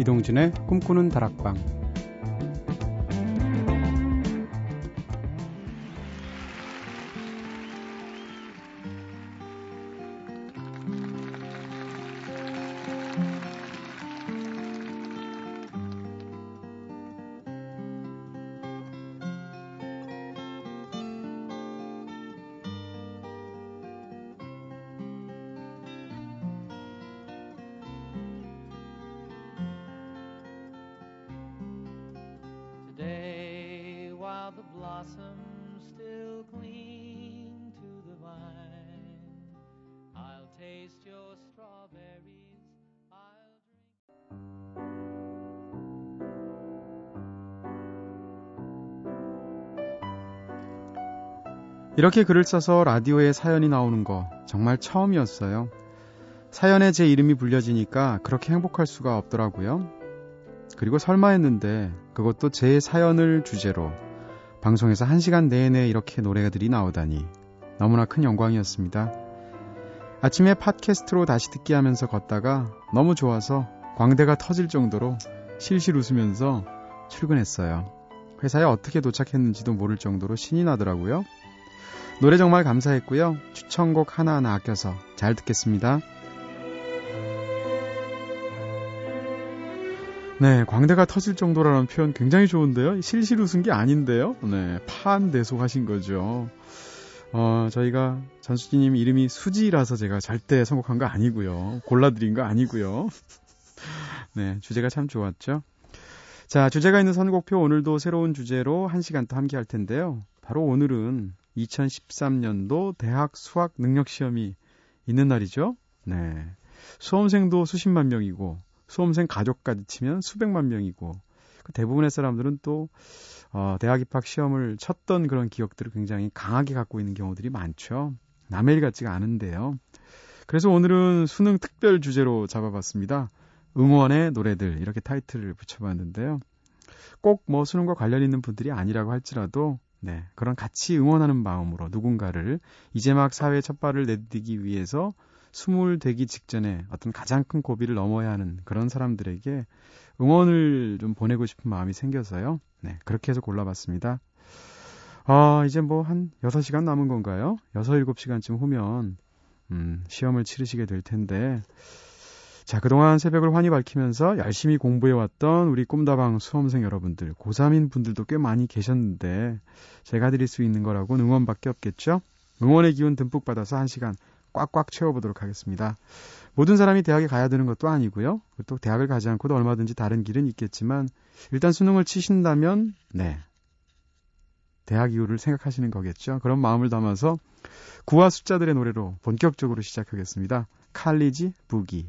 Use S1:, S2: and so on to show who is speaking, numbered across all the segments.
S1: 이동진의 꿈꾸는 다락방 이렇게 글을 써서 라디오에 사연이 나오는 거 정말 처음이었어요. 사연에 제 이름이 불려지니까 그렇게 행복할 수가 없더라고요. 그리고 설마 했는데 그것도 제 사연을 주제로 방송에서 한 시간 내내 이렇게 노래들이 나오다니 너무나 큰 영광이었습니다. 아침에 팟캐스트로 다시 듣기 하면서 걷다가 너무 좋아서 광대가 터질 정도로 실실 웃으면서 출근했어요. 회사에 어떻게 도착했는지도 모를 정도로 신이 나더라고요. 노래 정말 감사했고요. 추천곡 하나하나 아껴서 잘 듣겠습니다. 네, 광대가 터질 정도라는 표현 굉장히 좋은데요. 실실 웃은 게 아닌데요. 네, 파한대소 하신 거죠. 어, 저희가 전수진님 이름이 수지라서 제가 절대 선곡한 거 아니고요. 골라드린 거 아니고요. 네, 주제가 참 좋았죠. 자, 주제가 있는 선곡표 오늘도 새로운 주제로 한 시간 또 함께 할 텐데요. 바로 오늘은 2013년도 대학 수학 능력 시험이 있는 날이죠. 네. 수험생도 수십만 명이고 수험생 가족까지 치면 수백만 명이고 그 대부분의 사람들은 또 어, 대학 입학 시험을 쳤던 그런 기억들을 굉장히 강하게 갖고 있는 경우들이 많죠. 남의 일 같지가 않은데요. 그래서 오늘은 수능 특별 주제로 잡아봤습니다. 응원의 노래들 이렇게 타이틀을 붙여봤는데요. 꼭 뭐 수능과 관련 있는 분들이 아니라고 할지라도 네, 그런 같이 응원하는 마음으로 누군가를 이제 막 사회 첫 발을 내딛기 위해서 스물 되기 직전에 어떤 가장 큰 고비를 넘어야 하는 그런 사람들에게 응원을 좀 보내고 싶은 마음이 생겨서요. 네, 그렇게 해서 골라봤습니다. 아, 이제 뭐 한 6시간 남은 건가요? 6, 7시간쯤 후면, 음, 시험을 치르시게 될 텐데, 자, 그동안 새벽을 환히 밝히면서 열심히 공부해왔던 우리 꿈다방 수험생 여러분들, 고3인 분들도 꽤 많이 계셨는데, 제가 드릴 수 있는 거라고 응원밖에 없겠죠? 응원의 기운 듬뿍 받아서 한 시간 꽉꽉 채워보도록 하겠습니다. 모든 사람이 대학에 가야 되는 것도 아니고요. 또 대학을 가지 않고도 얼마든지 다른 길은 있겠지만, 일단 수능을 치신다면, 네. 대학 이후를 생각하시는 거겠죠. 그런 마음을 담아서 구와 숫자들의 노래로 본격적으로 시작하겠습니다. 칼리지 부기.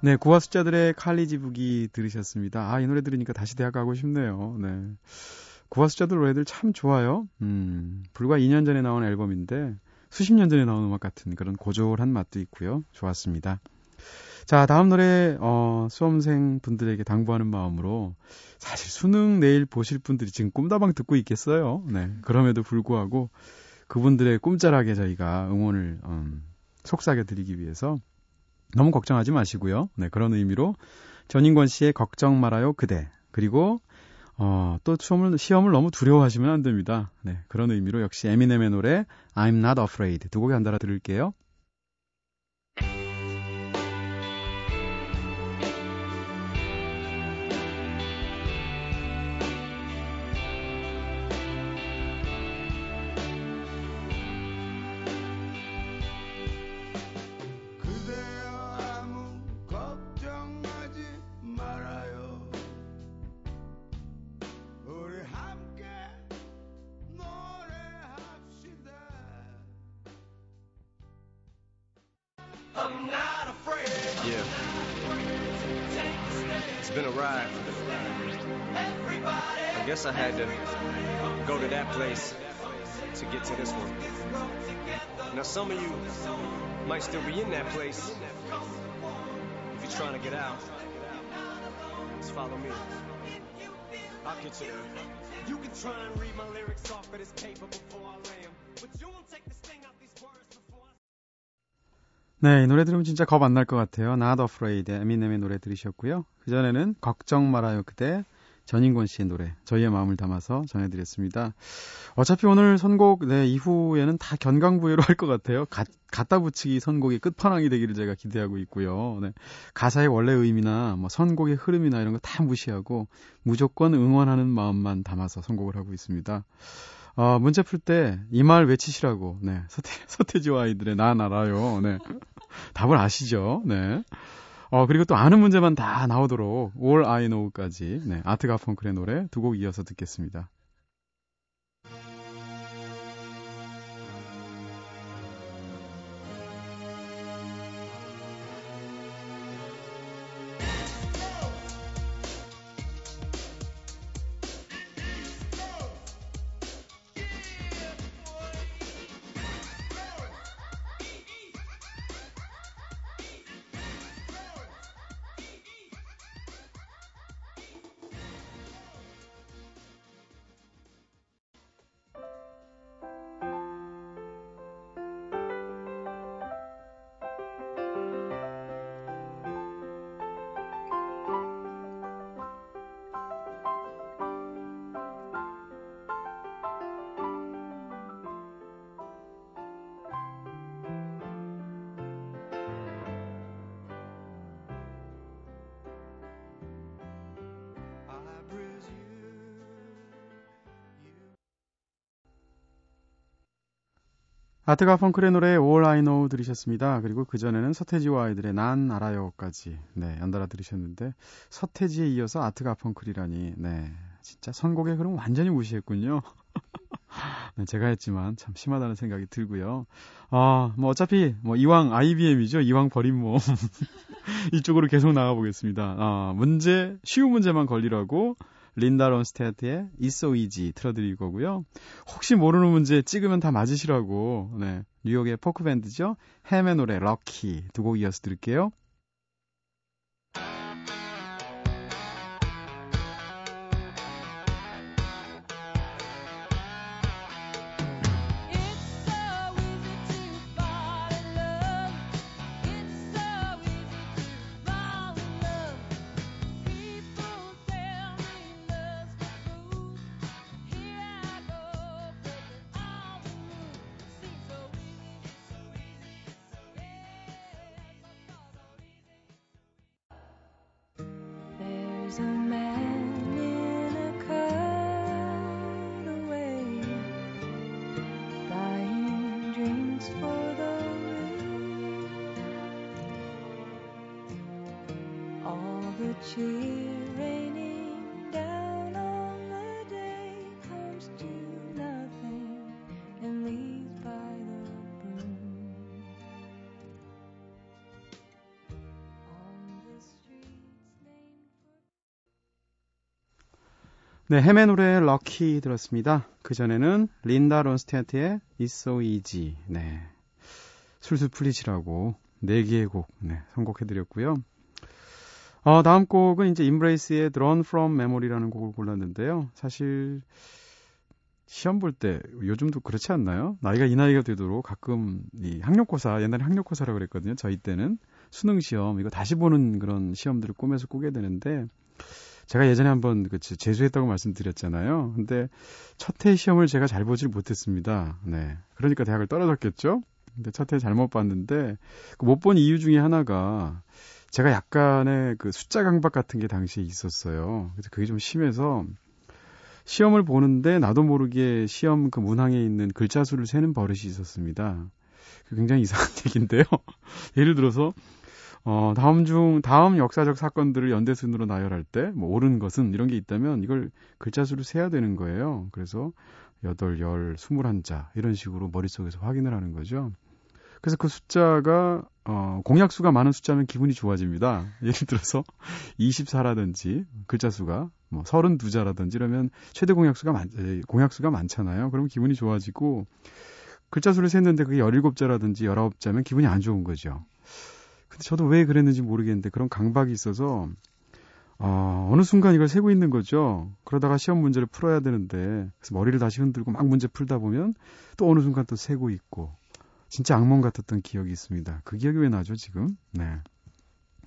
S1: 네, 구화 숫자들의 칼리지 북이 들으셨습니다. 아, 이 노래 들으니까 다시 대학 가고 싶네요. 네. 구화 숫자들 노래들 참 좋아요. 음, 불과 2년 전에 나온 앨범인데 수십 년 전에 나온 음악 같은 그런 고졸한 맛도 있고요. 좋았습니다. 자, 다음 노래 어, 수험생 분들에게 당부하는 마음으로 사실 수능 내일 보실 분들이 지금 꿈다방 듣고 있겠어요. 네. 그럼에도 불구하고 그분들의 꿈자락에 저희가 응원을 음, 속삭여 드리기 위해서 너무 걱정하지 마시고요. 네, 그런 의미로 전인권 씨의 걱정 말아요 그대 그리고 어, 또 시험을, 시험을 너무 두려워하시면 안 됩니다. 네, 그런 의미로 역시 에미넴의 노래 I'm Not Afraid 두 곡에 한달아 들을게요.
S2: Yeah. It's been a ride. I guess I had to go to that place to get to this one. Now, some of you might still be in that place. If you're trying to get out, just follow me. I'll get you there. You can try and read my lyrics off of this paper before I lay 'em, but you won't take the sting out
S1: 네, 이 노래 들으면 진짜 겁 안 날 것 같아요. Not Afraid, 에미넴의 노래 들으셨고요. 그전에는 걱정 말아요 그대, 전인권 씨의 노래, 저희의 마음을 담아서 전해드렸습니다. 어차피 오늘 선곡, 네, 이후에는 다 견강부회로 할 것 같아요. 가, 갖다 붙이기 선곡의 끝판왕이 되기를 제가 기대하고 있고요. 네, 가사의 원래 의미나 뭐 선곡의 흐름이나 이런 거 다 무시하고 무조건 응원하는 마음만 담아서 선곡을 하고 있습니다. 어, 문제 풀 때 이 말 외치시라고, 네, 서태, 서태지와 아이들의 난 알아요. 네. 답을 아시죠? 네. 어, 그리고 또 아는 문제만 다 나오도록 All I Know까지, 네, 아트 가펑클의 노래 두 곡 이어서 듣겠습니다. 아트 가펑클의 노래 All I Know 들으셨습니다. 그리고 그전에는 서태지와 아이들의 난 알아요까지, 네, 연달아 들으셨는데, 서태지에 이어서 아트 가펑클이라니, 네, 진짜 선곡에 그럼 완전히 무시했군요. 네, 제가 했지만 참 심하다는 생각이 들고요. 아, 뭐 어차피 뭐 이왕 IBM이죠. 이왕 버린 몸. 이쪽으로 계속 나가 보겠습니다. 아, 문제 쉬운 문제만 걸리라고 린다 론스테트의 It's So Easy 틀어드릴 거고요. 혹시 모르는 문제 찍으면 다 맞으시라고 네, 뉴욕의 포크 밴드죠. 햄의 노래 럭키 두 곡 이어서 들을게요. 네, 햄의 노래 럭키 들었습니다. 그 전에는 린다 론스테트의 It's So Easy. 네. 술술 풀리시라고 네 개의 곡 네, 선곡해드렸고요. 어, 다음 곡은 이제 인브레이스의 Drawn From Memory라는 곡을 골랐는데요. 사실 시험 볼 때 요즘도 그렇지 않나요? 나이가 이 나이가 되도록 가끔 이 학력고사 옛날에 학력고사라고 그랬거든요. 저희 때는 수능 시험 이거 다시 보는 그런 시험들을 꿈에서 꾸게 되는데 제가 예전에 한번 그 재수했다고 말씀드렸잖아요. 근데 첫해 시험을 제가 잘 보질 못했습니다. 네. 그러니까 대학을 떨어졌겠죠? 근데 첫해 잘못 봤는데 그 못 본 이유 중에 하나가 제가 약간의 그 숫자 강박 같은 게 당시에 있었어요. 그래서 그게 좀 심해서 시험을 보는데 나도 모르게 시험 그 문항에 있는 글자 수를 세는 버릇이 있었습니다. 그 굉장히 이상한 얘기인데요. 예를 들어서 어, 다음 중, 다음 역사적 사건들을 연대순으로 나열할 때, 뭐, 옳은 것은 이런 게 있다면 이걸 글자 수를 세야 되는 거예요. 그래서, 여덟, 열, 스물한 자, 이런 식으로 머릿속에서 확인을 하는 거죠. 그래서 그 숫자가, 어, 공약수가 많은 숫자면 기분이 좋아집니다. 예를 들어서 24라든지 글자 수가 뭐 32자라든지 이러면 최대 공약수가 많, 에, 공약수가 많잖아요. 그러면 기분이 좋아지고 글자 수를 셌는데 그게 17자라든지 19자면 기분이 안 좋은 거죠. 근데 저도 왜 그랬는지 모르겠는데 그런 강박이 있어서 어, 어느 순간 이걸 세고 있는 거죠. 그러다가 시험 문제를 풀어야 되는데 그래서 머리를 다시 흔들고 막 문제 풀다 보면 또 어느 순간 또 세고 있고 진짜 악몽 같았던 기억이 있습니다. 그 기억이 왜 나죠 지금? 네.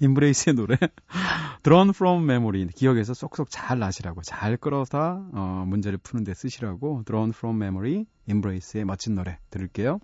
S1: 인브레이스의 노래 Drawn from Memory 기억에서 쏙쏙 잘 나시라고 잘 끌어다 어, 문제를 푸는데 쓰시라고 Drawn from Memory 인브레이스의 멋진 노래 들을게요.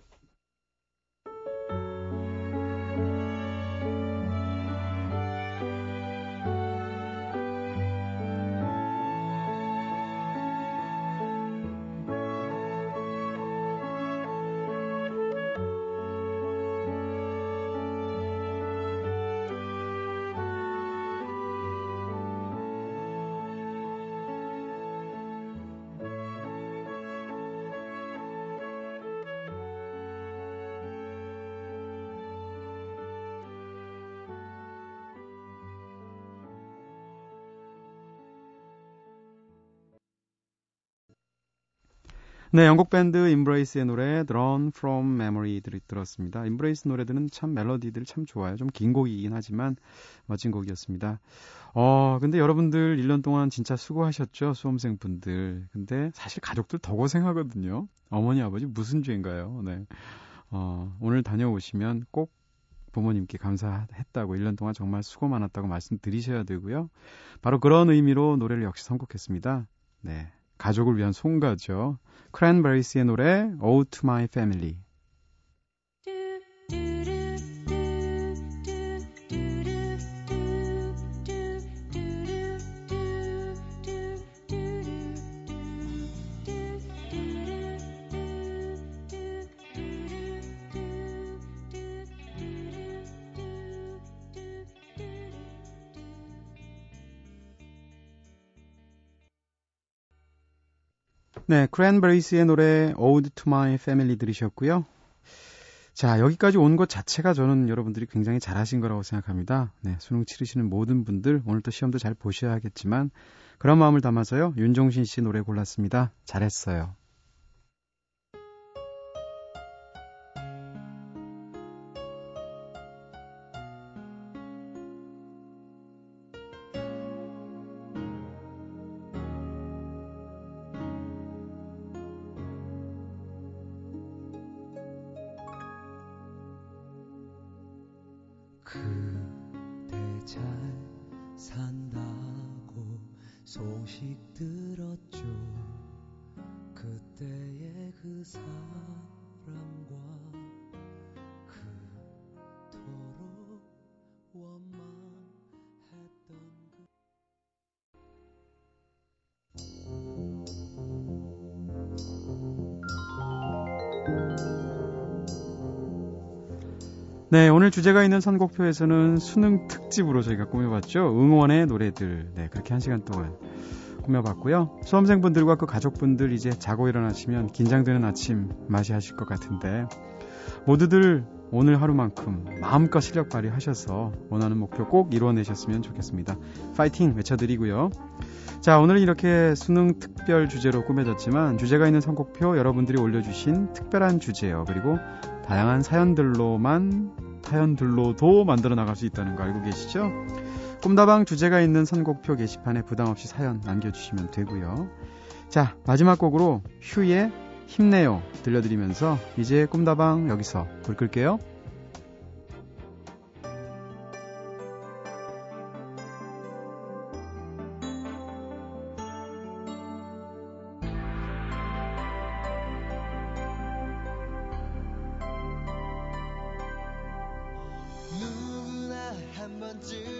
S1: 네, 영국 밴드 Embrace의 노래 Drawn from Memory 들, 들었습니다. Embrace 노래들은 참 멜로디들 참 좋아요. 좀 긴 곡이긴 하지만 멋진 곡이었습니다. 어, 근데 여러분들 1년 동안 진짜 수고하셨죠? 수험생 분들. 근데 사실 가족들 더 고생하거든요. 어머니, 아버지 무슨 죄인가요? 네. 어, 오늘 다녀오시면 꼭 부모님께 감사했다고 1년 동안 정말 수고 많았다고 말씀드리셔야 되고요. 바로 그런 의미로 노래를 역시 선곡했습니다. 네. 가족을 위한 송가죠. 크랜베리스의 노래 Ode to My Family. 네, 크랜베리스의 노래 Ode to My Family 들으셨고요. 자, 여기까지 온 것 자체가 저는 여러분들이 굉장히 잘하신 거라고 생각합니다. 네, 수능 치르시는 모든 분들 오늘 또 시험도 잘 보셔야겠지만 그런 마음을 담아서요. 윤종신 씨 노래 골랐습니다. 잘했어요.
S3: 그대 잘 산다고 소식 들었죠. 그때의 그 사람과
S1: 네, 오늘 주제가 있는 선곡표에서는 수능 특집으로 저희가 꾸며봤죠. 응원의 노래들. 네, 그렇게 한 시간 동안 꾸며봤고요. 수험생분들과 그 가족분들 이제 자고 일어나시면 긴장되는 아침 맞이하실 것 같은데 모두들 오늘 하루만큼 마음껏 실력 발휘하셔서 원하는 목표 꼭 이루어내셨으면 좋겠습니다. 파이팅 외쳐드리고요. 자, 오늘은 이렇게 수능 특별 주제로 꾸며졌지만 주제가 있는 선곡표 여러분들이 올려주신 특별한 주제요. 그리고 다양한 사연들로만 사연들로도 만들어 나갈 수 있다는 거 알고 계시죠? 꿈다방 주제가 있는 선곡표 게시판에 부담 없이 사연 남겨주시면 되고요. 자 마지막 곡으로 휴의 힘내요 들려드리면서 이제 꿈다방 여기서 불 끌게요.
S3: do